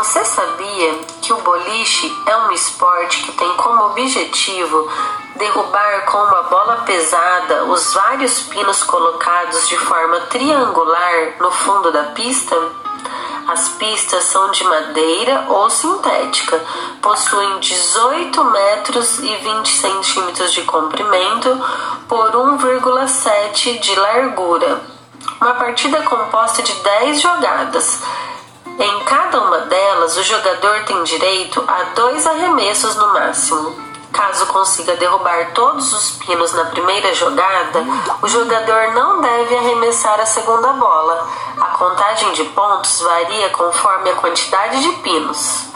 Você sabia que o boliche é um esporte que tem como objetivo derrubar com uma bola pesada os vários pinos colocados de forma triangular no fundo da pista? As pistas são de madeira ou sintética, possuem 18 metros e 20 centímetros de comprimento por 1,7 de largura. Uma partida composta de 10 jogadas. Em cada uma delas, o jogador tem direito a dois arremessos no máximo. Caso consiga derrubar todos os pinos na primeira jogada, o jogador não deve arremessar a segunda bola. A contagem de pontos varia conforme a quantidade de pinos.